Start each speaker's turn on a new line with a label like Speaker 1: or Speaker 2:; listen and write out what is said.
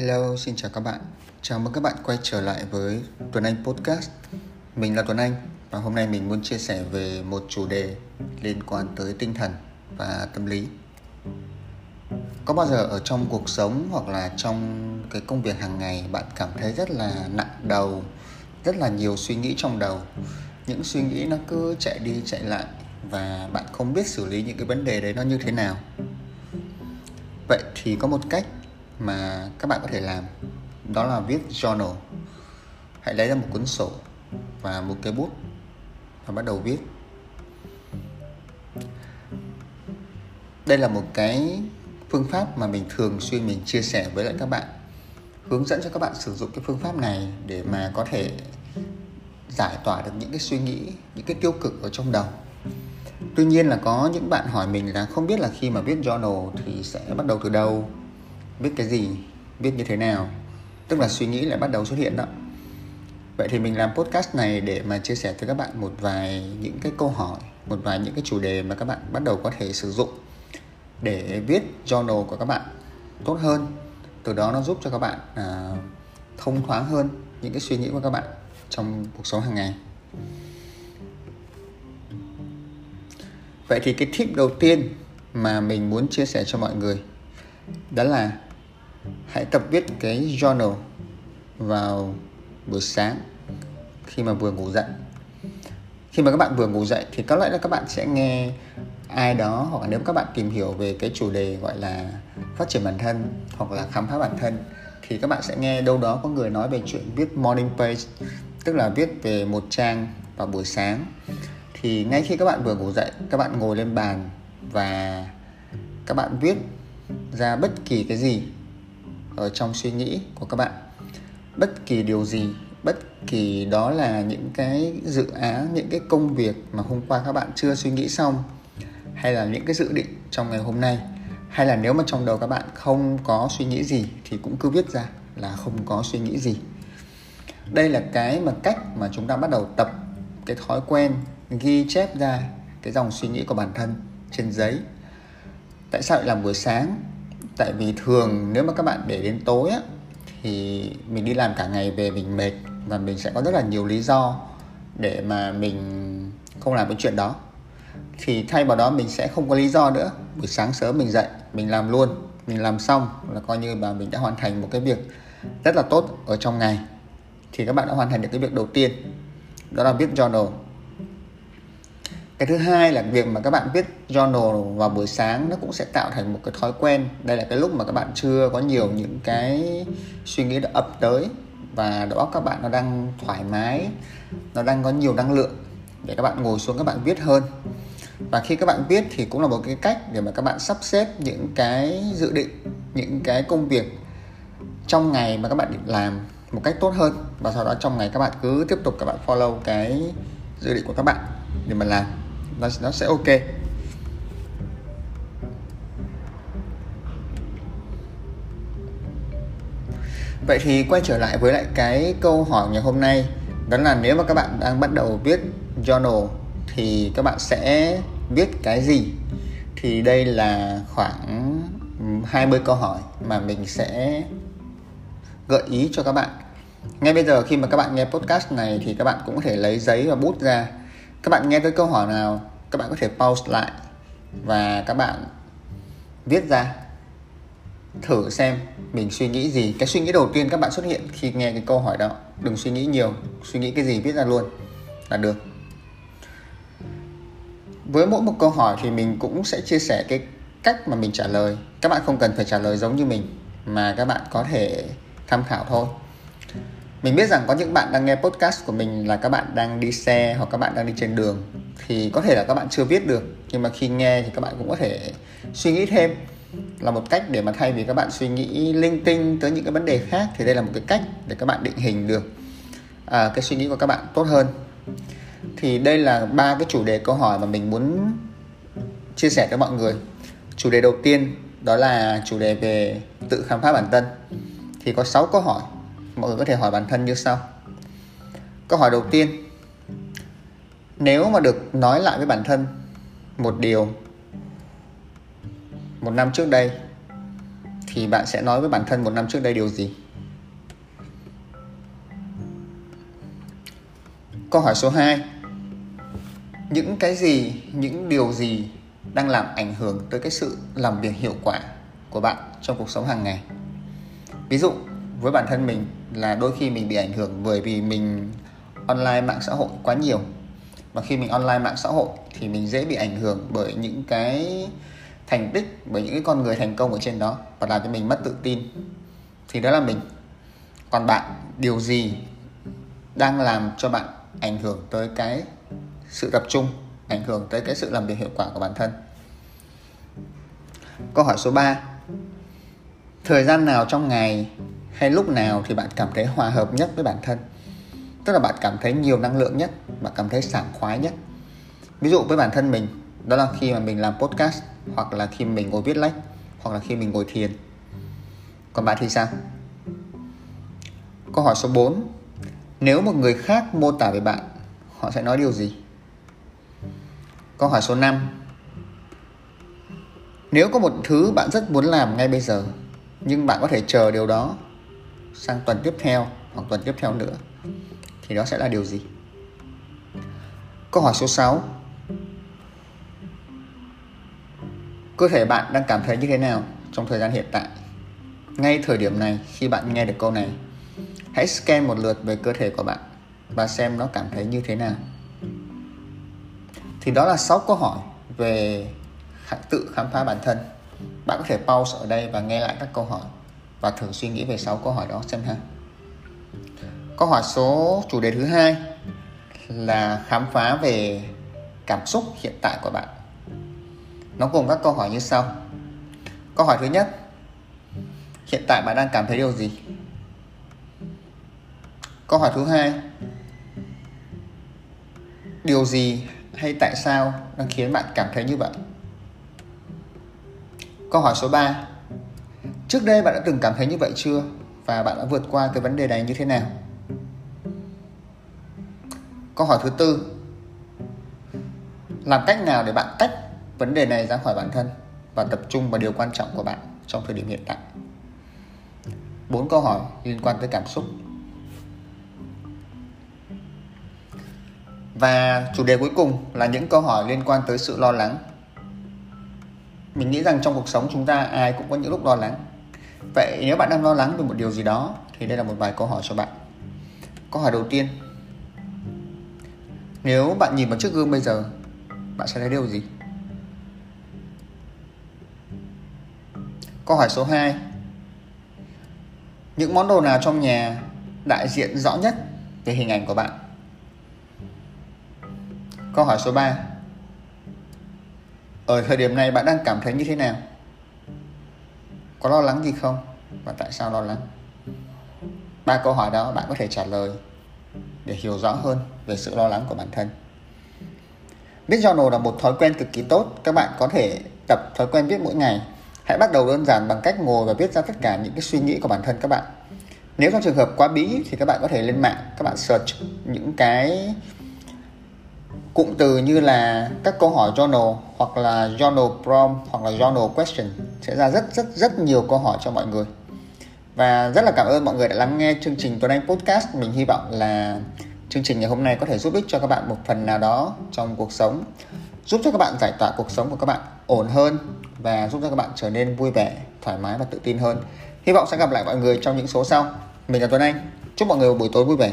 Speaker 1: Hello, xin chào các bạn. Chào mừng các bạn quay trở lại với Tuấn Anh Podcast. Mình là Tuấn Anh và hôm nay mình muốn chia sẻ về một chủ đề liên quan tới tinh thần và tâm lý. Có bao giờ ở trong cuộc sống hoặc là trong cái công việc hàng ngày bạn cảm thấy rất là nặng đầu, rất là nhiều suy nghĩ trong đầu. Những suy nghĩ nó cứ chạy đi chạy lại và bạn không biết xử lý những cái vấn đề đấy nó như thế nào. Vậy thì có một cách mà các bạn có thể làm, đó là viết journal. Hãy lấy ra một cuốn sổ và một cái bút và bắt đầu viết. Đây là một cái phương pháp mà mình thường xuyên mình chia sẻ với lại các bạn, hướng dẫn cho các bạn sử dụng cái phương pháp này để mà có thể giải tỏa được những cái suy nghĩ, những cái tiêu cực ở trong đầu. Tuy nhiên là có những bạn hỏi mình là không biết là khi mà viết journal thì sẽ bắt đầu từ đâu? Viết cái gì viết như thế nào. Tức là suy nghĩ lại bắt đầu xuất hiện đó. Vậy thì mình làm podcast này để mà chia sẻ với các bạn một vài những cái câu hỏi một vài những cái chủ đề mà các bạn bắt đầu có thể sử dụng để viết journal của các bạn tốt hơn. Từ đó nó giúp cho các bạn à, thông thoáng hơn những cái suy nghĩ của các bạn trong cuộc sống hàng ngày. Vậy thì cái tip đầu tiên mà mình muốn chia sẻ cho mọi người đó là hãy tập viết cái journal vào buổi sáng khi mà vừa ngủ dậy. Khi mà các bạn vừa ngủ dậy thì có lẽ là các bạn sẽ nghe ai đó hoặc là nếu các bạn tìm hiểu về cái chủ đề gọi là phát triển bản thân hoặc là khám phá bản thân thì các bạn sẽ nghe đâu đó có người nói về chuyện viết morning page, tức là viết về một trang vào buổi sáng. Thì ngay khi các bạn vừa ngủ dậy, các bạn ngồi lên bàn và các bạn viết ra bất kỳ cái gì ở trong suy nghĩ của các bạn. Bất kỳ điều gì, bất kỳ đó là những cái dự án, những cái công việc mà hôm qua các bạn chưa suy nghĩ xong, hay là những cái dự định trong ngày hôm nay, hay là nếu mà trong đầu các bạn không có suy nghĩ gì thì cũng cứ viết ra là không có suy nghĩ gì. Đây là cái mà cách mà chúng ta bắt đầu tập cái thói quen ghi chép ra cái dòng suy nghĩ của bản thân trên giấy. Tại sao lại làm buổi sáng? Tại vì thường nếu mà các bạn để đến tối á, thì mình đi làm cả ngày về mình mệt và mình sẽ có rất là nhiều lý do để mà mình không làm cái chuyện đó. Thì thay vào đó mình sẽ không có lý do nữa. Buổi sáng sớm mình dậy, mình làm luôn, mình làm xong là coi như là mình đã hoàn thành một cái việc rất là tốt ở trong ngày. Thì các bạn đã hoàn thành được cái việc đầu tiên. Đó là viết journal cái thứ hai là việc mà các bạn viết journal vào buổi sáng nó cũng sẽ tạo thành một cái thói quen đây là cái lúc mà các bạn chưa có nhiều những cái suy nghĩ đã ập tới và đầu óc các bạn nó đang thoải mái nó đang có nhiều năng lượng để các bạn ngồi xuống các bạn viết hơn và khi các bạn viết thì cũng là một cái cách để mà các bạn sắp xếp những cái dự định những cái công việc trong ngày mà các bạn định làm một cách tốt hơn và sau đó trong ngày các bạn cứ tiếp tục các bạn follow cái dự định của các bạn để mà làm nó, nó sẽ ok. Vậy thì quay trở lại với lại cái câu hỏi ngày hôm nay. Đó là nếu mà các bạn đang bắt đầu viết journal Thì các bạn sẽ viết cái gì? Thì đây là khoảng 20 câu hỏi mà mình sẽ gợi ý cho các bạn. Ngay bây giờ khi mà các bạn nghe podcast này thì các bạn cũng có thể lấy giấy và bút ra. Các bạn nghe tới câu hỏi nào các bạn có thể pause lại và các bạn viết ra, thử xem mình suy nghĩ gì. Cái suy nghĩ đầu tiên các bạn xuất hiện khi nghe cái câu hỏi đó, đừng suy nghĩ nhiều, suy nghĩ cái gì viết ra luôn là được. Với mỗi một câu hỏi thì mình cũng sẽ chia sẻ cái cách mà mình trả lời. Các bạn không cần phải trả lời giống như mình, mà các bạn có thể tham khảo thôi mình biết rằng có những bạn đang nghe podcast của mình là các bạn đang đi xe hoặc các bạn đang đi trên đường. Thì có thể là các bạn chưa viết được nhưng mà khi nghe thì các bạn cũng có thể suy nghĩ thêm. Là một cách để mà thay vì các bạn suy nghĩ linh tinh tới những cái vấn đề khác thì đây là một cái cách để các bạn định hình được à, cái suy nghĩ của các bạn tốt hơn. Thì đây là ba cái chủ đề câu hỏi mà mình muốn chia sẻ với mọi người. Chủ đề đầu tiên đó là chủ đề về tự khám phá bản thân. Thì có 6 câu hỏi mọi người có thể hỏi bản thân như sau. Câu hỏi đầu tiên. Nếu mà được nói lại với bản thân một điều một năm trước đây, thì bạn sẽ nói với bản thân một năm trước đây điều gì? Câu hỏi số 2 những cái gì, những điều gì đang làm ảnh hưởng tới cái sự làm việc hiệu quả của bạn trong cuộc sống hàng ngày? Ví dụ, với bản thân mình là đôi khi mình bị ảnh hưởng bởi vì mình online mạng xã hội quá nhiều. Và khi mình online mạng xã hội thì mình dễ bị ảnh hưởng bởi những cái thành tích, bởi những cái con người thành công ở trên đó và làm cho mình mất tự tin. Thì đó là mình. Còn bạn, điều gì đang làm cho bạn ảnh hưởng tới cái sự tập trung, ảnh hưởng tới cái sự làm việc hiệu quả của bản thân? Câu hỏi số 3 thời gian nào trong ngày hay lúc nào thì bạn cảm thấy hòa hợp nhất với bản thân? Tức là bạn cảm thấy nhiều năng lượng nhất, bạn cảm thấy sảng khoái nhất. Ví dụ với bản thân mình, đó là khi mà mình làm podcast, hoặc là khi mình ngồi viết lách, hoặc là khi mình ngồi thiền. Còn bạn thì sao? Câu hỏi số 4 nếu một người khác mô tả về bạn, họ sẽ nói điều gì? Câu hỏi số 5 nếu có một thứ bạn rất muốn làm ngay bây giờ, nhưng bạn có thể chờ điều đó sang tuần tiếp theo hoặc tuần tiếp theo nữa, thì đó sẽ là điều gì? Câu hỏi số 6 cơ thể bạn đang cảm thấy như thế nào trong thời gian hiện tại? Ngay thời điểm này, khi bạn nghe được câu này, hãy scan một lượt về cơ thể của bạn và xem nó cảm thấy như thế nào. Thì đó là 6 câu hỏi về tự khám phá bản thân. Bạn có thể pause ở đây và nghe lại các câu hỏi và thử suy nghĩ về 6 câu hỏi đó, xem ha. Câu hỏi số, chủ đề thứ hai là khám phá về cảm xúc hiện tại của bạn. Nó gồm các câu hỏi như sau. Câu hỏi thứ nhất, hiện tại bạn đang cảm thấy điều gì? Câu hỏi thứ hai, điều gì hay tại sao đang khiến bạn cảm thấy như vậy? Câu hỏi số 3 trước đây bạn đã từng cảm thấy như vậy chưa? Và bạn đã vượt qua cái vấn đề này như thế nào? Câu hỏi thứ tư. Làm cách nào để bạn tách vấn đề này ra khỏi bản thân và tập trung vào điều quan trọng của bạn trong thời điểm hiện tại? Bốn câu hỏi liên quan tới cảm xúc. Và chủ đề cuối cùng là những câu hỏi liên quan tới sự lo lắng. Mình nghĩ rằng trong cuộc sống chúng ta ai cũng có những lúc lo lắng vậy nếu bạn đang lo lắng về một điều gì đó, thì đây là một vài câu hỏi cho bạn. Câu hỏi đầu tiên. Nếu bạn nhìn vào chiếc gương bây giờ, bạn sẽ thấy điều gì? Câu hỏi số 2 những món đồ nào trong nhà đại diện rõ nhất về hình ảnh của bạn? Câu hỏi số 3 ở thời điểm này bạn đang cảm thấy như thế nào? Có lo lắng gì không? Và tại sao lo lắng? Ba câu hỏi đó bạn có thể trả lời để hiểu rõ hơn về sự lo lắng của bản thân. Viết journal là một thói quen cực kỳ tốt. Các bạn có thể tập thói quen viết mỗi ngày. Hãy bắt đầu đơn giản bằng cách ngồi và viết ra tất cả những cái suy nghĩ của bản thân các bạn. Nếu trong trường hợp quá bí thì các bạn có thể lên mạng, các bạn search những cái cụm từ như là các câu hỏi journal hoặc là journal prompt hoặc là journal question sẽ ra rất rất rất nhiều câu hỏi cho mọi người. Và rất là cảm ơn mọi người đã lắng nghe chương trình Tuấn Anh Podcast. Mình hy vọng là chương trình ngày hôm nay có thể giúp ích cho các bạn một phần nào đó trong cuộc sống, giúp cho các bạn giải tỏa cuộc sống của các bạn ổn hơn và giúp cho các bạn trở nên vui vẻ, thoải mái và tự tin hơn. Hy vọng sẽ gặp lại mọi người trong những số sau. Mình là Tuấn Anh. Chúc mọi người một buổi tối vui vẻ.